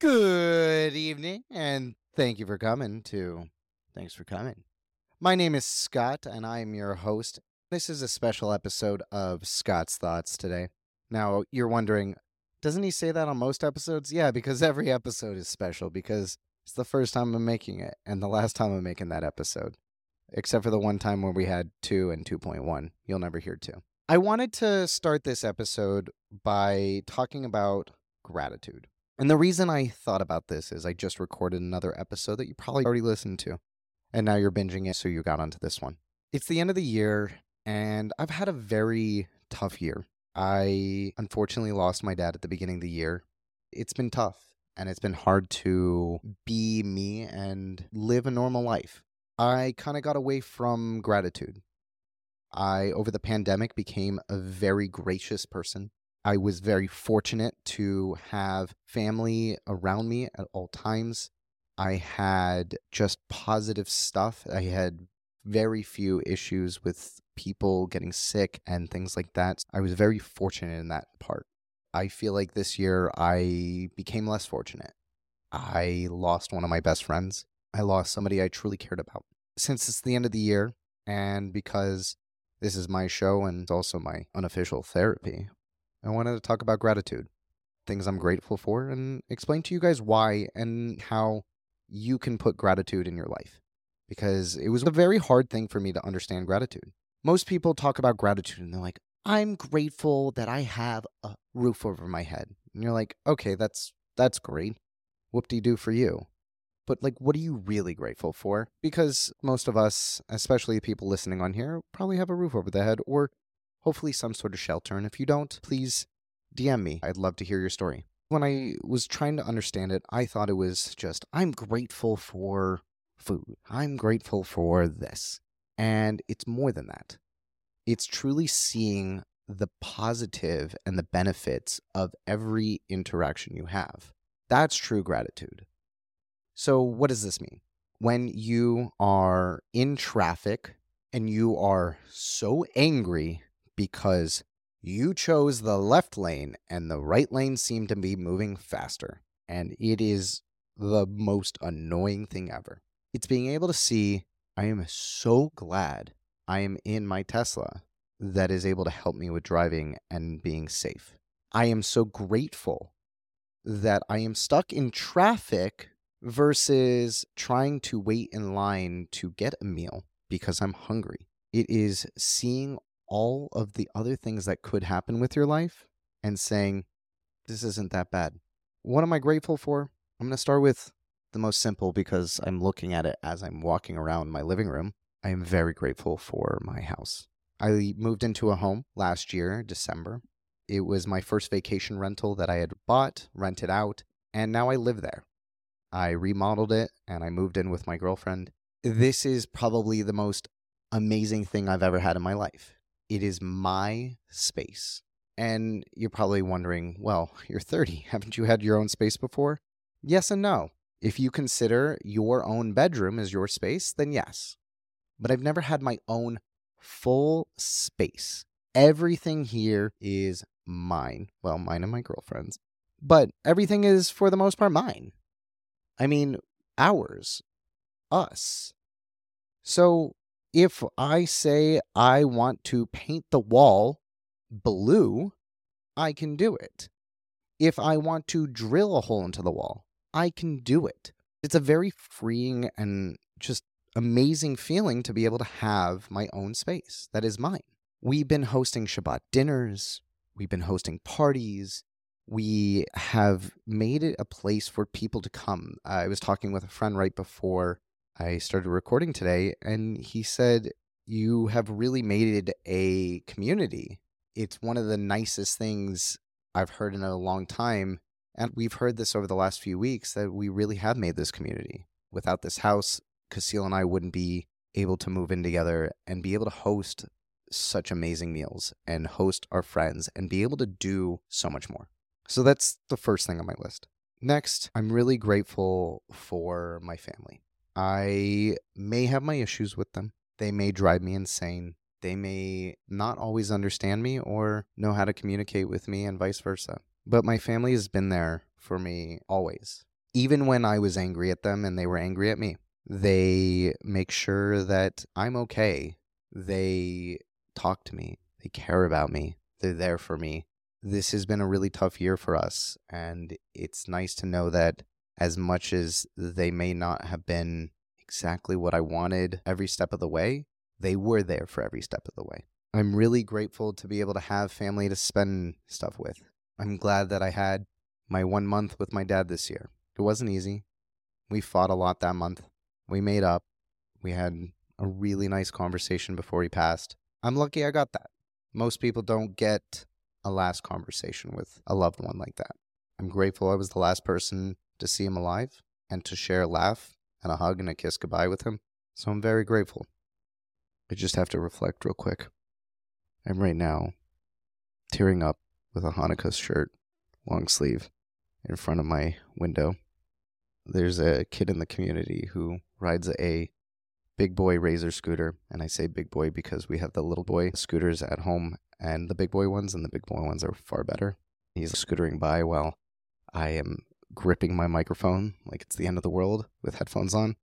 Good evening, and thank you for coming to Thanks for Coming. My name is Scott, and I am your host. This is a special episode of Scott's Thoughts today. Now, you're wondering, doesn't he say that on most episodes? Yeah, because every episode is special because it's the first time I'm making it and the last time I'm making that episode. Except for the one time where we had 2 and 2.1. You'll never hear 2. I wanted to start this episode by talking about gratitude. And the reason I thought about this is I just recorded another episode that you probably already listened to. And now you're binging it, so you got onto this one. It's the end of the year, and I've had a very tough year. I unfortunately lost my dad at the beginning of the year. It's been tough, and it's been hard to be me and live a normal life. I kind of got away from gratitude. I, over the pandemic, became a very gracious person. I was very fortunate to have family around me at all times. I had just positive stuff. I had very few issues with people getting sick and things like that. I was very fortunate in that part. I feel like this year I became less fortunate. I lost one of my best friends. I lost somebody I truly cared about. Since it's the end of the year, and because this is my show and also my unofficial therapy, I wanted to talk about gratitude, things I'm grateful for, and explain to you guys why and how you can put gratitude in your life. Because it was a very hard thing for me to understand gratitude. Most people talk about gratitude and they're like, I'm grateful that I have a roof over my head. And you're like, okay, that's that's great. Whoop de doo for you. But like what are you really grateful for? Because most of us, especially people listening on here, probably have a roof over their head or hopefully some sort of shelter. And if you don't, please DM me. I'd love to hear your story. When I was trying to understand it, I thought it was just, I'm grateful for food. I'm grateful for this. And it's more than that. It's truly seeing the positive and the benefits of every interaction you have. That's true gratitude. So, what does this mean? When you are in traffic and you are so angry because you chose the left lane and the right lane seemed to be moving faster. And it is the most annoying thing ever. It's being able to see I am so glad I am in my Tesla that is able to help me with driving and being safe. I am so grateful that I am stuck in traffic versus trying to wait in line to get a meal because I'm hungry. It is seeing all of the other things that could happen with your life and saying, this isn't that bad. What am I grateful for? I'm going to start with the most simple because I'm looking at it as I'm walking around my living room. I am very grateful for my house. I moved into a home last year, December. It was my first vacation rental that I had bought, rented out, and now I live there. I remodeled it and I moved in with my girlfriend. This is probably the most amazing thing I've ever had in my life. It is my space. And you're probably wondering, well, you're 30. Haven't you had your own space before? Yes and no. If you consider your own bedroom as your space, then yes. But I've never had my own full space. Everything here is mine. Well, mine and my girlfriend's. But everything is, for the most part, mine. I mean, ours. Us. So if I say I want to paint the wall blue, I can do it. If I want to drill a hole into the wall, I can do it. It's a very freeing and just amazing feeling to be able to have my own space that is mine. We've been hosting Shabbat dinners, we've been hosting parties. We have made it a place for people to come. I was talking with a friend right before I started recording today, and he said, You have really made it a community. It's one of the nicest things I've heard in a long time. And we've heard this over the last few weeks that we really have made this community. Without this house, Casil and I wouldn't be able to move in together and be able to host such amazing meals and host our friends and be able to do so much more. So that's the first thing on my list. Next, I'm really grateful for my family. I may have my issues with them. They may drive me insane. They may not always understand me or know how to communicate with me, and vice versa. But my family has been there for me always. even when I was angry at them and they were angry at me. They make sure that I'm okay. They talk to me. They care about me. They're there for me. This has been a really tough year for us. And it's nice to know that as much as they may not have been exactly what I wanted every step of the way, they were there for every step of the way. I'm really grateful to be able to have family to spend stuff with. I'm glad that I had my one month with my dad this year. It wasn't easy. We fought a lot that month. We made up. We had a really nice conversation before he passed. I'm lucky I got that. Most people don't get a last conversation with a loved one like that. I'm grateful I was the last person to see him alive and to share a laugh and a hug and a kiss goodbye with him. So I'm very grateful. I just have to reflect real quick. I'm right now tearing up with a Hanukkah shirt, long sleeve, in front of my window. There's a kid in the community who rides a big boy razor scooter, and I say big boy because we have the little boy scooters at home and the big boy ones, and the big boy ones are far better. He's scootering by while I am gripping my microphone like it's the end of the world with headphones on,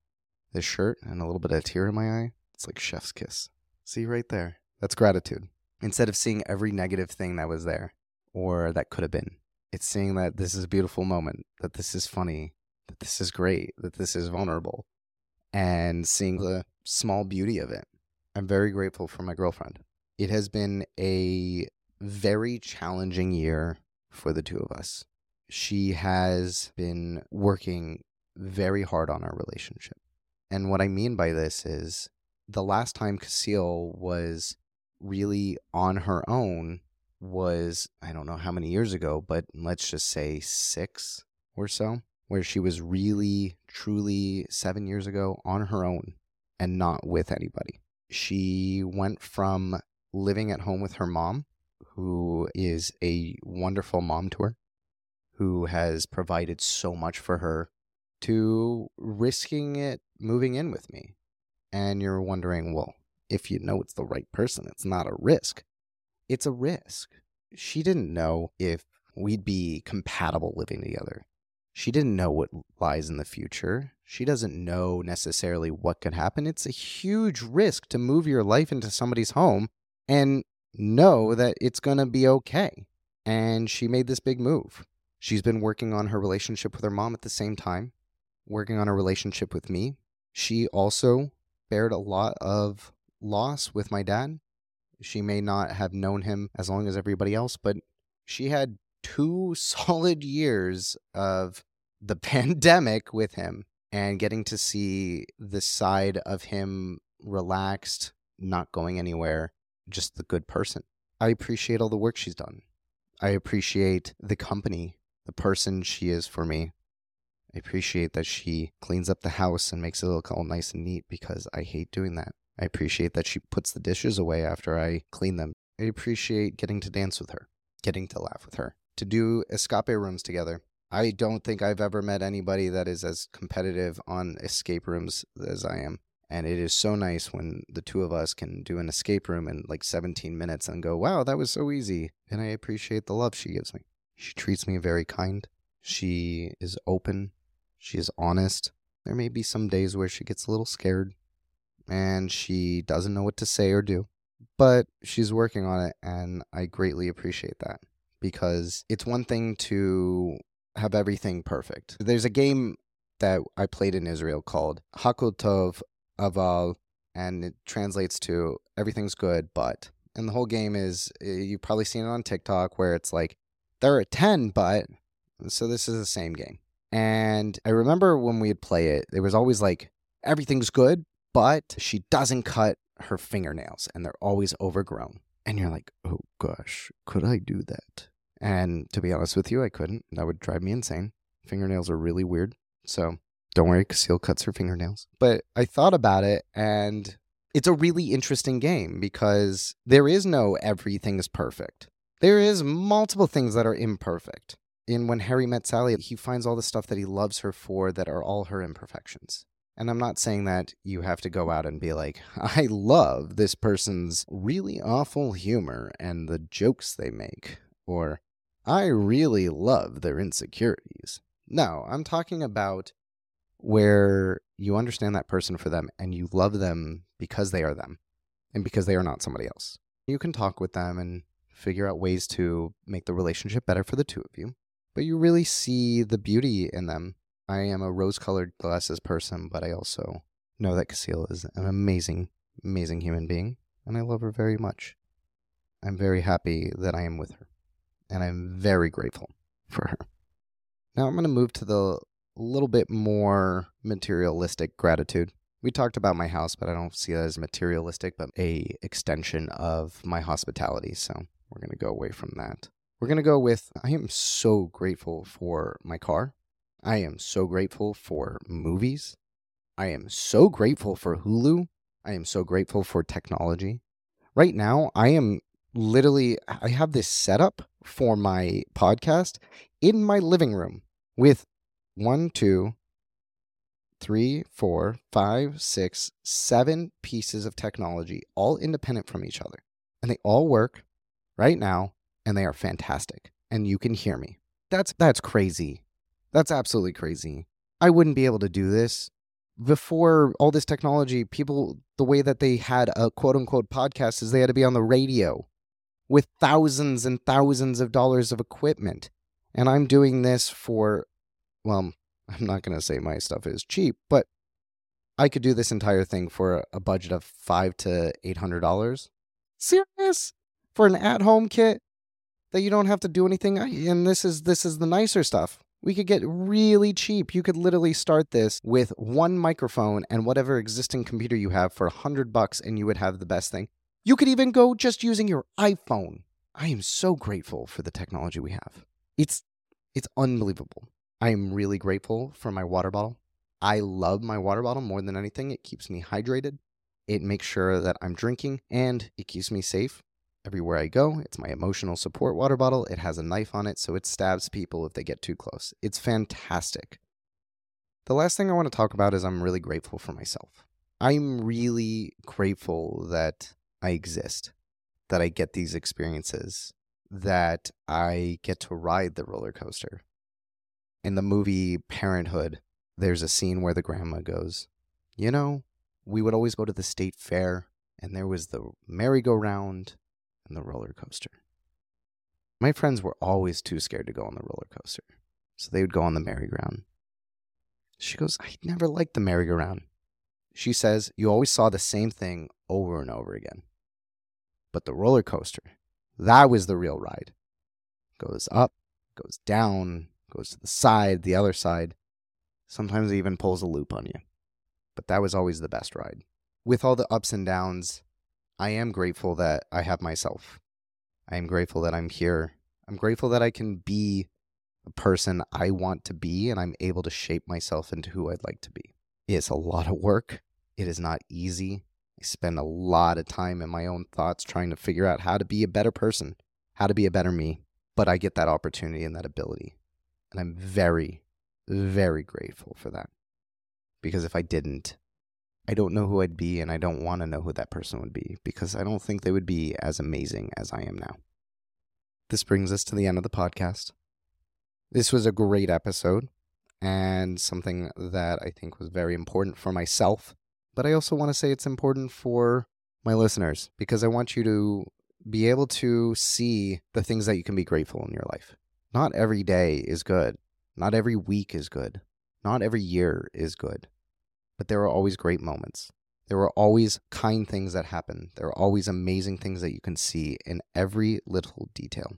this shirt, and a little bit of tear in my eye. It's like chef's kiss. See right there? That's gratitude. Instead of seeing every negative thing that was there or that could have been, it's seeing that this is a beautiful moment, that this is funny, that this is great, that this is vulnerable, and seeing the small beauty of it. I'm very grateful for my girlfriend. It has been a very challenging year for the two of us. She has been working very hard on our relationship. And what I mean by this is the last time Casil was really on her own was, I don't know how many years ago, but let's just say six or so, where she was really, truly seven years ago on her own and not with anybody. She went from living at home with her mom, who is a wonderful mom to her, who has provided so much for her, to risking it moving in with me. And you're wondering, well, if you know it's the right person, it's not a risk. It's a risk. She didn't know if we'd be compatible living together. She didn't know what lies in the future. She doesn't know necessarily what could happen. It's a huge risk to move your life into somebody's home and know that it's going to be okay. And she made this big move. She's been working on her relationship with her mom at the same time, working on her relationship with me. She also bared a lot of loss with my dad. She may not have known him as long as everybody else, but she had two solid years of the pandemic with him and getting to see the side of him relaxed, not going anywhere, just the good person. I appreciate all the work she's done. I appreciate the company, the person she is for me. I appreciate that she cleans up the house and makes it look all nice and neat because I hate doing that. I appreciate that she puts the dishes away after I clean them. I appreciate getting to dance with her, getting to laugh with her, to do escape rooms together. I don't think I've ever met anybody that is as competitive on escape rooms as I am. And it is so nice when the two of us can do an escape room in like 17 minutes and go, wow, that was so easy. And I appreciate the love she gives me. She treats me very kind. She is open. She is honest. There may be some days where she gets a little scared and she doesn't know what to say or do, but she's working on it, and I greatly appreciate that because it's one thing to have everything perfect. There's a game that I played in Israel called Hakol Tov Aval, and it translates to everything's good, but. And the whole game is, eh, you've probably seen it on TikTok where it's like, there are 10, but. So this is the same game. And I remember when we'd play it, it was always like, everything's good, but she doesn't cut her fingernails and they're always overgrown. And you're like, oh gosh, could I do that? And to be honest with you, I couldn't. That would drive me insane. Fingernails are really weird. So don't worry, Casil cuts her fingernails. But I thought about it and it's a really interesting game because there is no everything is perfect. There is multiple things that are imperfect. In When Harry Met Sally, he finds all the stuff that he loves her for that are all her imperfections. And I'm not saying that you have to go out and be like, I love this person's really awful humor and the jokes they make, or I really love their insecurities. No, I'm talking about where you understand that person for them and you love them because they are them and because they are not somebody else. You can talk with them and figure out ways to make the relationship better for the two of you, but you really see the beauty in them. I am a rose colored glasses person, but I also know that Casille is an amazing, amazing human being, and I love her very much. I'm very happy that I am with her, and I'm very grateful for her. Now I'm going to move to the little bit more materialistic gratitude. We talked about my house, but I don't see it as materialistic, but a extension of my hospitality. So we're going to go away from that. We're going to go with I am so grateful for my car. I am so grateful for movies. I am so grateful for Hulu. I am so grateful for technology. Right now, I am literally I have this setup for my podcast in my living room with one, two, three, four, five, six, seven pieces of technology, all independent from each other. And they all work right now, and they are fantastic. And you can hear me. That's that's crazy. That's absolutely crazy. I wouldn't be able to do this before all this technology. People, the way that they had a quote unquote podcast is they had to be on the radio with thousands and thousands of dollars of equipment. And I'm doing this for, well, I'm not going to say my stuff is cheap, but I could do this entire thing for a budget of five to eight hundred dollars. Serious for an at-home kit that you don't have to do anything. And this is this is the nicer stuff. We could get really cheap. You could literally start this with one microphone and whatever existing computer you have for a hundred bucks, and you would have the best thing. You could even go just using your iPhone. I am so grateful for the technology we have. It's it's unbelievable. I am really grateful for my water bottle. I love my water bottle more than anything. It keeps me hydrated. It makes sure that I'm drinking and it keeps me safe everywhere I go. It's my emotional support water bottle. It has a knife on it so it stabs people if they get too close. It's fantastic. The last thing I want to talk about is I'm really grateful for myself. I'm really grateful that I exist, that I get these experiences, that I get to ride the roller coaster. In the movie Parenthood, there's a scene where the grandma goes, You know, we would always go to the state fair, and there was the merry-go-round and the roller coaster. My friends were always too scared to go on the roller coaster, so they would go on the merry-go-round. She goes, I never liked the merry-go-round. She says, You always saw the same thing over and over again. But the roller coaster, that was the real ride. Goes up, goes down, goes to the side, the other side. Sometimes it even pulls a loop on you. But that was always the best ride. With all the ups and downs, I am grateful that I have myself. I am grateful that I'm here. I'm grateful that I can be a person I want to be and I'm able to shape myself into who I'd like to be. It's a lot of work. It is not easy. I spend a lot of time in my own thoughts trying to figure out how to be a better person, how to be a better me. But I get that opportunity and that ability. And I'm very, very grateful for that. Because if I didn't, I don't know who I'd be and I don't want to know who that person would be because I don't think they would be as amazing as I am now. This brings us to the end of the podcast. This was a great episode and something that I think was very important for myself but I also want to say it's important for my listeners because I want you to be able to see the things that you can be grateful in your life. Not every day is good. Not every week is good. Not every year is good. But there are always great moments. There are always kind things that happen. There are always amazing things that you can see in every little detail.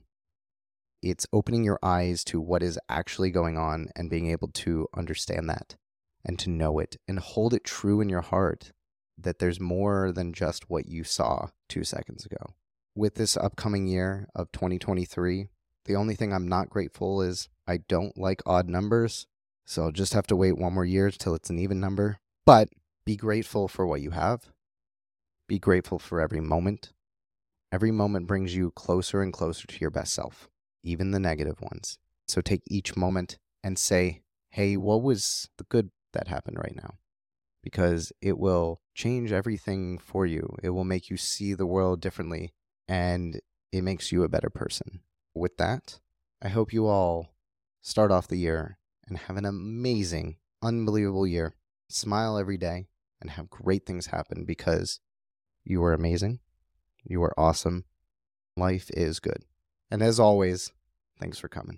It's opening your eyes to what is actually going on and being able to understand that and to know it and hold it true in your heart that there's more than just what you saw two seconds ago. With this upcoming year of 2023, the only thing I'm not grateful is I don't like odd numbers. So I'll just have to wait one more year till it's an even number. But be grateful for what you have. Be grateful for every moment. Every moment brings you closer and closer to your best self, even the negative ones. So take each moment and say, hey, what was the good that happened right now because it will change everything for you. It will make you see the world differently and it makes you a better person. With that, I hope you all start off the year and have an amazing, unbelievable year. Smile every day and have great things happen because you are amazing. You are awesome. Life is good. And as always, thanks for coming.